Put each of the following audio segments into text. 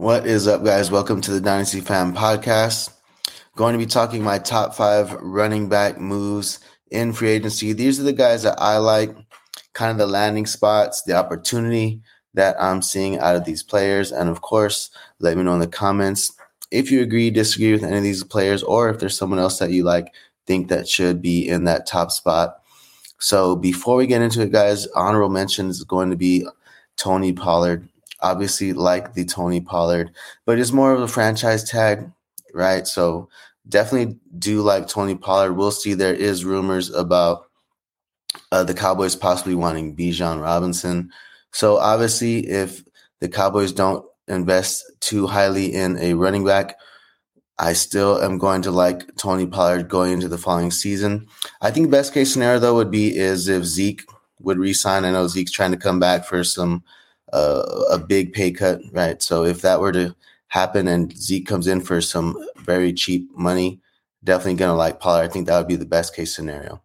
What is up, guys? Welcome to the Dynasty Fam Podcast. Going to be talking my top five running back moves in free agency. These are the guys that I like, kind of the landing spots, the opportunity that I'm seeing out of these players. And of course, let me know in the comments if you agree, disagree with any of these players, or if there's someone else that you like, think that should be in that top spot. So before we get into it, guys, honorable mention is going to be Tony Pollard obviously like the Tony Pollard, but it's more of a franchise tag, right? So definitely do like Tony Pollard. We'll see. There is rumors about uh, the Cowboys possibly wanting Bijan Robinson. So obviously, if the Cowboys don't invest too highly in a running back, I still am going to like Tony Pollard going into the following season. I think best case scenario though would be is if Zeke would resign. I know Zeke's trying to come back for some uh, a big pay cut, right? So if that were to happen and Zeke comes in for some very cheap money, definitely going to like Pollard. I think that would be the best case scenario.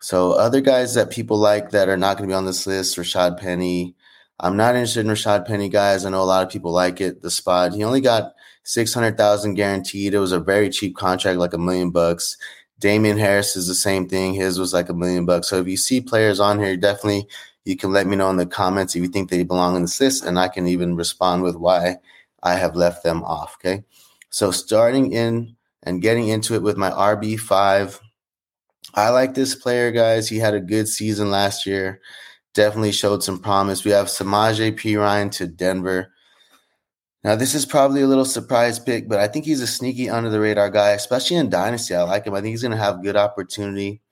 So other guys that people like that are not going to be on this list, Rashad Penny. I'm not interested in Rashad Penny, guys. I know a lot of people like it. The spot. He only got six hundred thousand guaranteed. It was a very cheap contract, like a million bucks. Damien Harris is the same thing. His was like a million bucks. So if you see players on here, definitely you can let me know in the comments if you think they belong in this list, and I can even respond with why I have left them off. Okay. So starting in and getting into it with my RB5. I like this player, guys. He had a good season last year. Definitely showed some promise. We have Samaje Perine to Denver. Now, this is probably a little surprise pick, but I think he's a sneaky under the radar guy, especially in Dynasty. I like him. I think he's going to have good opportunity.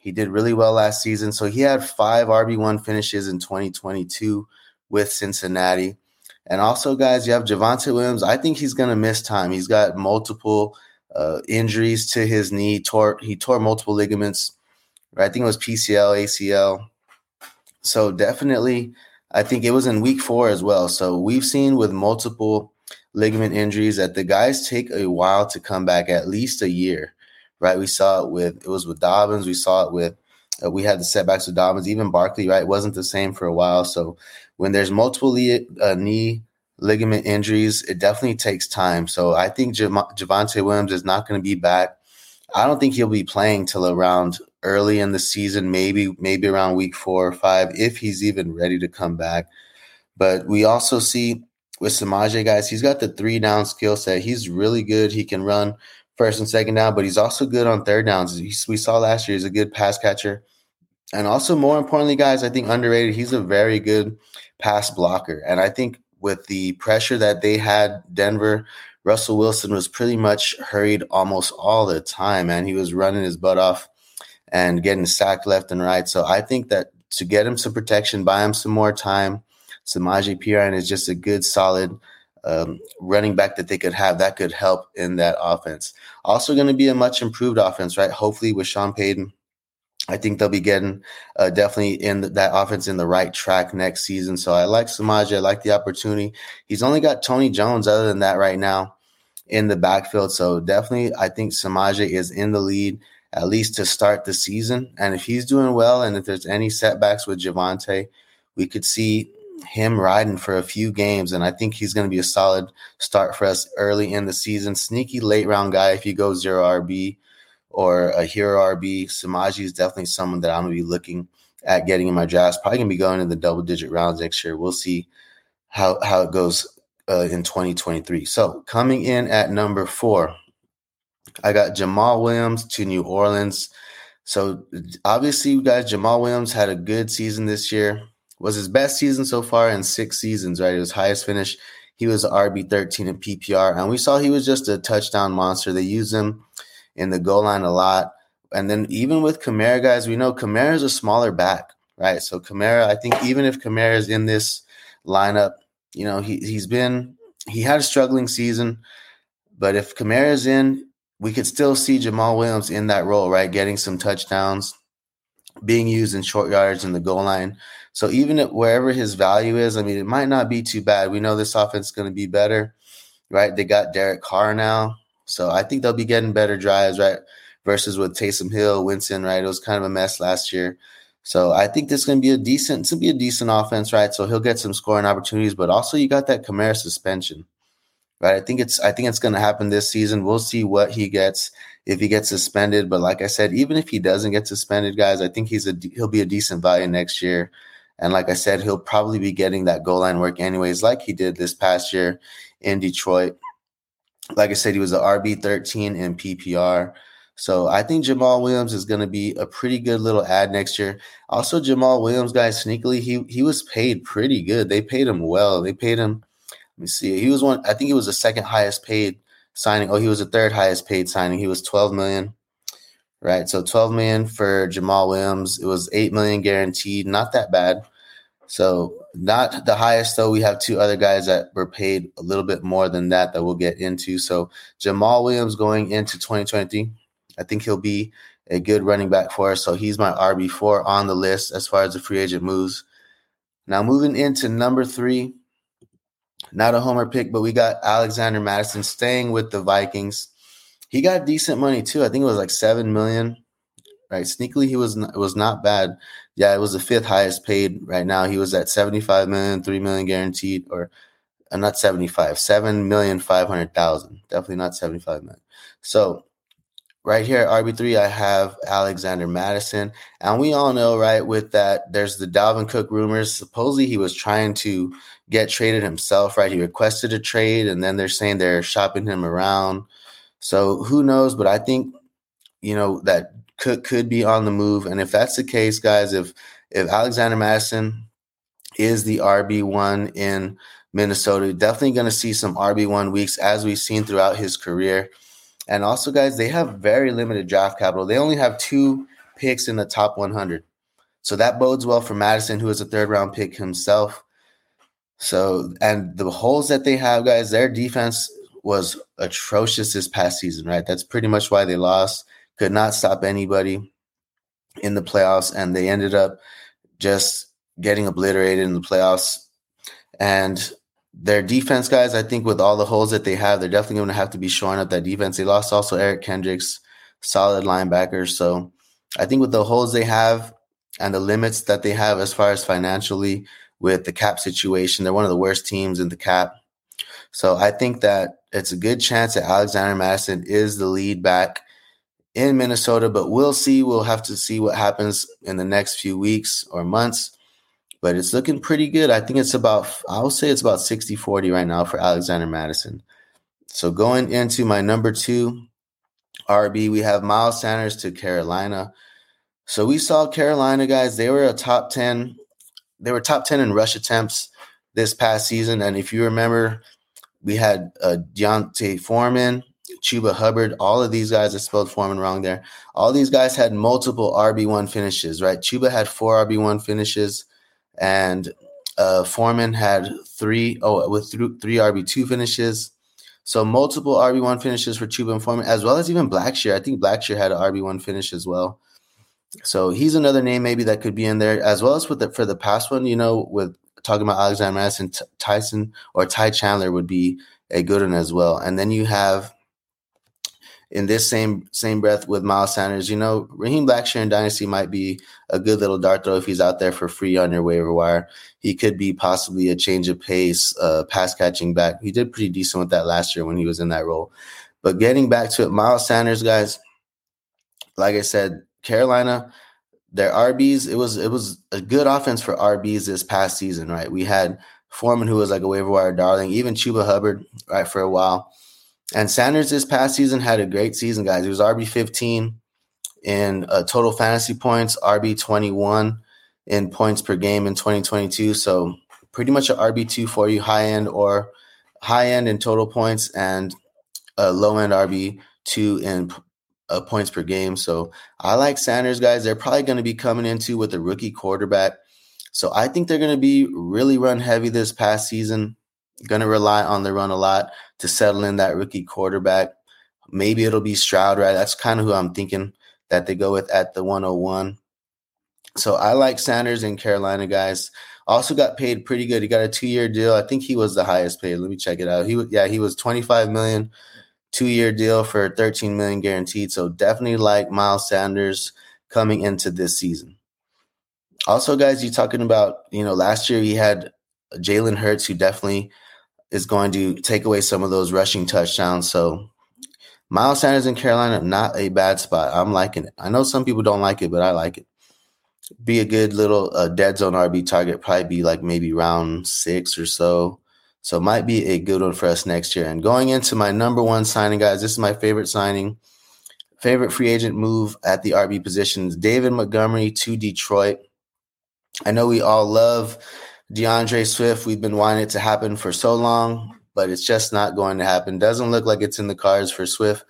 He did really well last season. So he had five RB1 finishes in 2022 with Cincinnati. And also, guys, you have Javonte Williams. I think he's going to miss time. He's got multiple uh, injuries to his knee. Tore he tore multiple ligaments. I think it was PCL, ACL. So definitely, I think it was in week four as well. So we've seen with multiple ligament injuries that the guys take a while to come back, at least a year right? We saw it with it was with Dobbins. We saw it with uh, we had the setbacks with Dobbins. Even Barkley, right, wasn't the same for a while. So when there's multiple uh, knee ligament injuries, it definitely takes time. So I think Javonte Williams is not going to be back. I don't think he'll be playing till around early in the season, maybe maybe around week four or five, if he's even ready to come back. But we also see with Samaje, guys, he's got the three down skill set. He's really good. He can run first and second down, but he's also good on third downs. we saw last year he's a good pass catcher. And also, more importantly, guys, I think underrated, he's a very good pass blocker. And I think with the pressure that they had, Denver, Russell Wilson was pretty much hurried almost all the time, and he was running his butt off and getting sacked left and right. So I think that to get him some protection, buy him some more time, Samaje Perine is just a good, solid um, running back that they could have that could help in that offense. Also, going to be a much improved offense, right? Hopefully, with Sean Payton, I think they'll be getting uh, definitely in the, that offense in the right track next season. So I like Samaje. I like the opportunity. He's only got Tony Jones, other than that, right now in the backfield. So definitely, I think Samaje is in the lead at least to start the season. And if he's doing well, and if there's any setbacks with Javonte, we could see him riding for a few games, and I think he's going to be a solid start for us early in the season. Sneaky late round guy if you go zero RB or a hero RB. Samaje is definitely someone that I'm going to be looking at getting in my drafts. Probably going to be going in the double digit rounds next year. We'll see how how it goes uh, in 2023. So coming in at number four, I got Jamaal Williams to New Orleans. So obviously, you guys, Jamaal Williams had a good season this year was his best season so far in six seasons, right? It was highest finish. He was RB13 in PPR, and we saw he was just a touchdown monster. They use him in the goal line a lot. And then even with Kamara, guys, we know Kamara is a smaller back, right? So Kamara, I think even if Kamara is in this lineup, you know, he, he's been, he had a struggling season. But if Kamara is in, we could still see Jamaal Williams in that role, right? Getting some touchdowns, being used in short yards in the goal line. So even wherever his value is, I mean, it might not be too bad. We know this offense is going to be better, right? They got Derek Carr now. So I think they'll be getting better drives, right? Versus with Taysom Hill, Winston, right? It was kind of a mess last year. So I think this is going to be a decent, going to be a decent offense, right? So he'll get some scoring opportunities, but also you got that Kamara suspension, right? I think it's I think it's going to happen this season. We'll see what he gets if he gets suspended. But like I said, even if he doesn't get suspended, guys, I think he's a he'll be a decent value next year. And like I said, he'll probably be getting that goal line work anyways, like he did this past year in Detroit. Like I said, he was an RB 13 in PPR. So I think Jamaal Williams is going to be a pretty good little ad next year. Also, Jamaal Williams, guys, sneakily, he he was paid pretty good. They paid him well. They paid him. Let me see. He was one. I think he was the second highest paid signing. Oh, he was the third highest paid signing. He was 12 million. Right. So 12 million for Jamaal Williams. It was 8 million guaranteed. Not that bad. So not the highest though. We have two other guys that were paid a little bit more than that that we'll get into. So Jamaal Williams going into 2023, I think he'll be a good running back for us. So he's my RB4 on the list as far as the free agent moves. Now moving into number three, not a homer pick, but we got Alexander Mattison staying with the Vikings. He got decent money too. I think it was like seven million. Right, sneakily he was not, was not bad. Yeah, it was the fifth highest paid right now. He was at 75 million, 3 million guaranteed, or uh, not 75, 7 million 500,000. Definitely not 75 million. So right here at RB3, I have Alexander Mattison. And we all know, right, with that, there's the Dalvin Cook rumors. Supposedly he was trying to get traded himself, right? He requested a trade, and then they're saying they're shopping him around. So who knows? But I think, you know, that Cook could be on the move. And if that's the case, guys, if if Alexander Mattison is the RB1 in Minnesota, definitely going to see some RB1 weeks as we've seen throughout his career. And also, guys, they have very limited draft capital. They only have two picks in the top 100. So that bodes well for Mattison, who is a third round pick himself. So, and the holes that they have, guys, their defense was atrocious this past season, right? That's pretty much why they lost. Could not stop anybody in the playoffs, and they ended up just getting obliterated in the playoffs. And their defense, guys, I think with all the holes that they have, they're definitely going to have to be showing up that defense. They lost also Eric Kendricks, solid linebacker. So I think with the holes they have and the limits that they have as far as financially with the cap situation, they're one of the worst teams in the cap. So I think that it's a good chance that Alexander Mattison is the lead back in Minnesota, but we'll see. We'll have to see what happens in the next few weeks or months but it's looking pretty good. I think it's about, I will say it's about 60 40 right now for Alexander Mattison. So going into my number two RB, we have Miles Sanders to Carolina. So we saw Carolina guys, they were a top 10, they were top 10 in rush attempts this past season. And if you remember, we had uh, D'Onta Foreman, Chuba Hubbard, all of these guys, I spelled Foreman wrong there. All these guys had multiple RB1 finishes, right? Chuba had four RB1 finishes and uh, Foreman had three oh with th- three RB two finishes. So multiple RB one finishes for Chuba and Foreman, as well as even Blackshear. I think Blackshear had an RB one finish as well. So he's another name maybe that could be in there, as well as with the for the past one. You know, with talking about Alexander Mattison, T- Tyson or Ty Chandler would be a good one as well. And then you have in this same same breath with Miles Sanders, you know, Raheem Blackshear and Dynasty might be a good little dart throw if he's out there for free on your waiver wire. He could be possibly a change of pace, uh, pass catching back. He did pretty decent with that last year when he was in that role. But getting back to it, Miles Sanders, guys, like I said, Carolina, their RBs, it was it was a good offense for RBs this past season, right? We had Foreman who was like a waiver wire darling, even Chuba Hubbard, right, for a while. And Sanders this past season had a great season, guys. He was RB 15 in uh, total fantasy points, RB 21 in points per game in 2022. So pretty much an RB two for you, high end or high end in total points and a low end RB two in uh, points per game. So I like Sanders, guys. They're probably going to be coming into with a rookie quarterback. So I think they're going to be really run heavy this past season. Going to rely on the run a lot to settle in that rookie quarterback. Maybe it'll be Stroud, right? That's kind of who I'm thinking that they go with at the 101. So I like Sanders in Carolina, guys. Also got paid pretty good. He got a two-year deal. I think he was the highest paid. Let me check it out. He yeah, he was 25 million, two-year deal for 13 million guaranteed. So definitely like Miles Sanders coming into this season. Also, guys, you talking about, you know, last year he had Jalen Hurts, who definitely is going to take away some of those rushing touchdowns. So Miles Sanders in Carolina, not a bad spot. I'm liking it. I know some people don't like it, but I like it. Be a good little uh, dead zone RB target. Probably be like maybe round six or so. So it might be a good one for us next year. And going into my number one signing, guys, this is my favorite signing. Favorite free agent move at the RB positions David Montgomery to Detroit. I know we all love D'Andre Swift. We've been wanting it to happen for so long, but it's just not going to happen. Doesn't look like it's in the cards for Swift.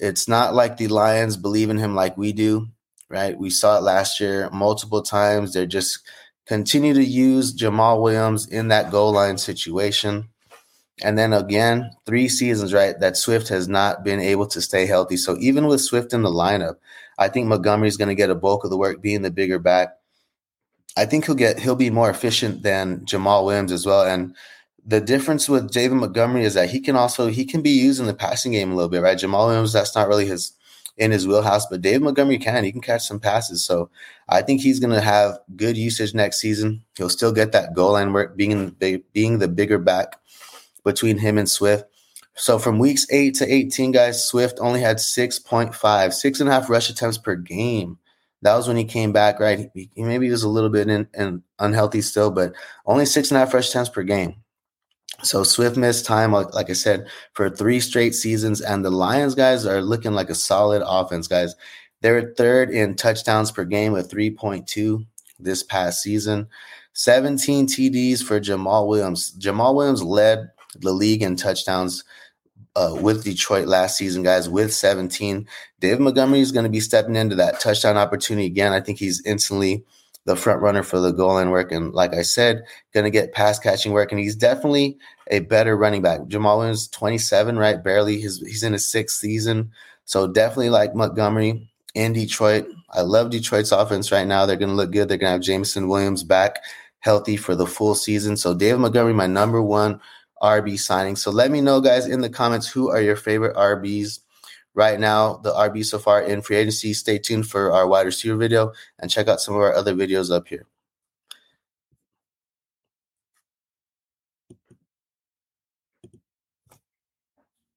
It's not like the Lions believe in him like we do, right? We saw it last year multiple times. They're just continue to use Jamaal Williams in that goal line situation. And then again, three seasons, right, that Swift has not been able to stay healthy. So even with Swift in the lineup, I think Montgomery's going to get a bulk of the work being the bigger back. I think he'll get he'll be more efficient than Jamaal Williams as well. And the difference with David Montgomery is that he can also he can be used in the passing game a little bit, right? Jamaal Williams, that's not really his in his wheelhouse, but David Montgomery can. He can catch some passes. So I think he's going to have good usage next season. He'll still get that goal line work, being being the bigger back between him and Swift. So from weeks eight to 18, guys, Swift only had 6.5, six and a half rush attempts per game. That was when he came back, right? He, he maybe was a little bit in, in unhealthy still, but only six and a half rush attempts per game. So Swift missed time, like, like I said, for three straight seasons. And the Lions guys are looking like a solid offense, guys. They're third in touchdowns per game with 3.2 this past season. 17 TDs for Jamaal Williams. Jamaal Williams led the league in touchdowns uh, with Detroit last season, guys, with 17. David Montgomery is going to be stepping into that touchdown opportunity again. I think he's instantly the front runner for the goal line work. And like I said, going to get pass catching work. And he's definitely a better running back. Jamaal Williams, 27, right? Barely. His, he's in his sixth season. So definitely like Montgomery in Detroit. I love Detroit's offense right now. They're going to look good. They're going to have Jameson Williams back healthy for the full season. So David Montgomery, my number one RB signing. So let me know, guys, in the comments who are your favorite RBs right now, the RB so far in free agency. Stay tuned for our wide receiver video and check out some of our other videos up here.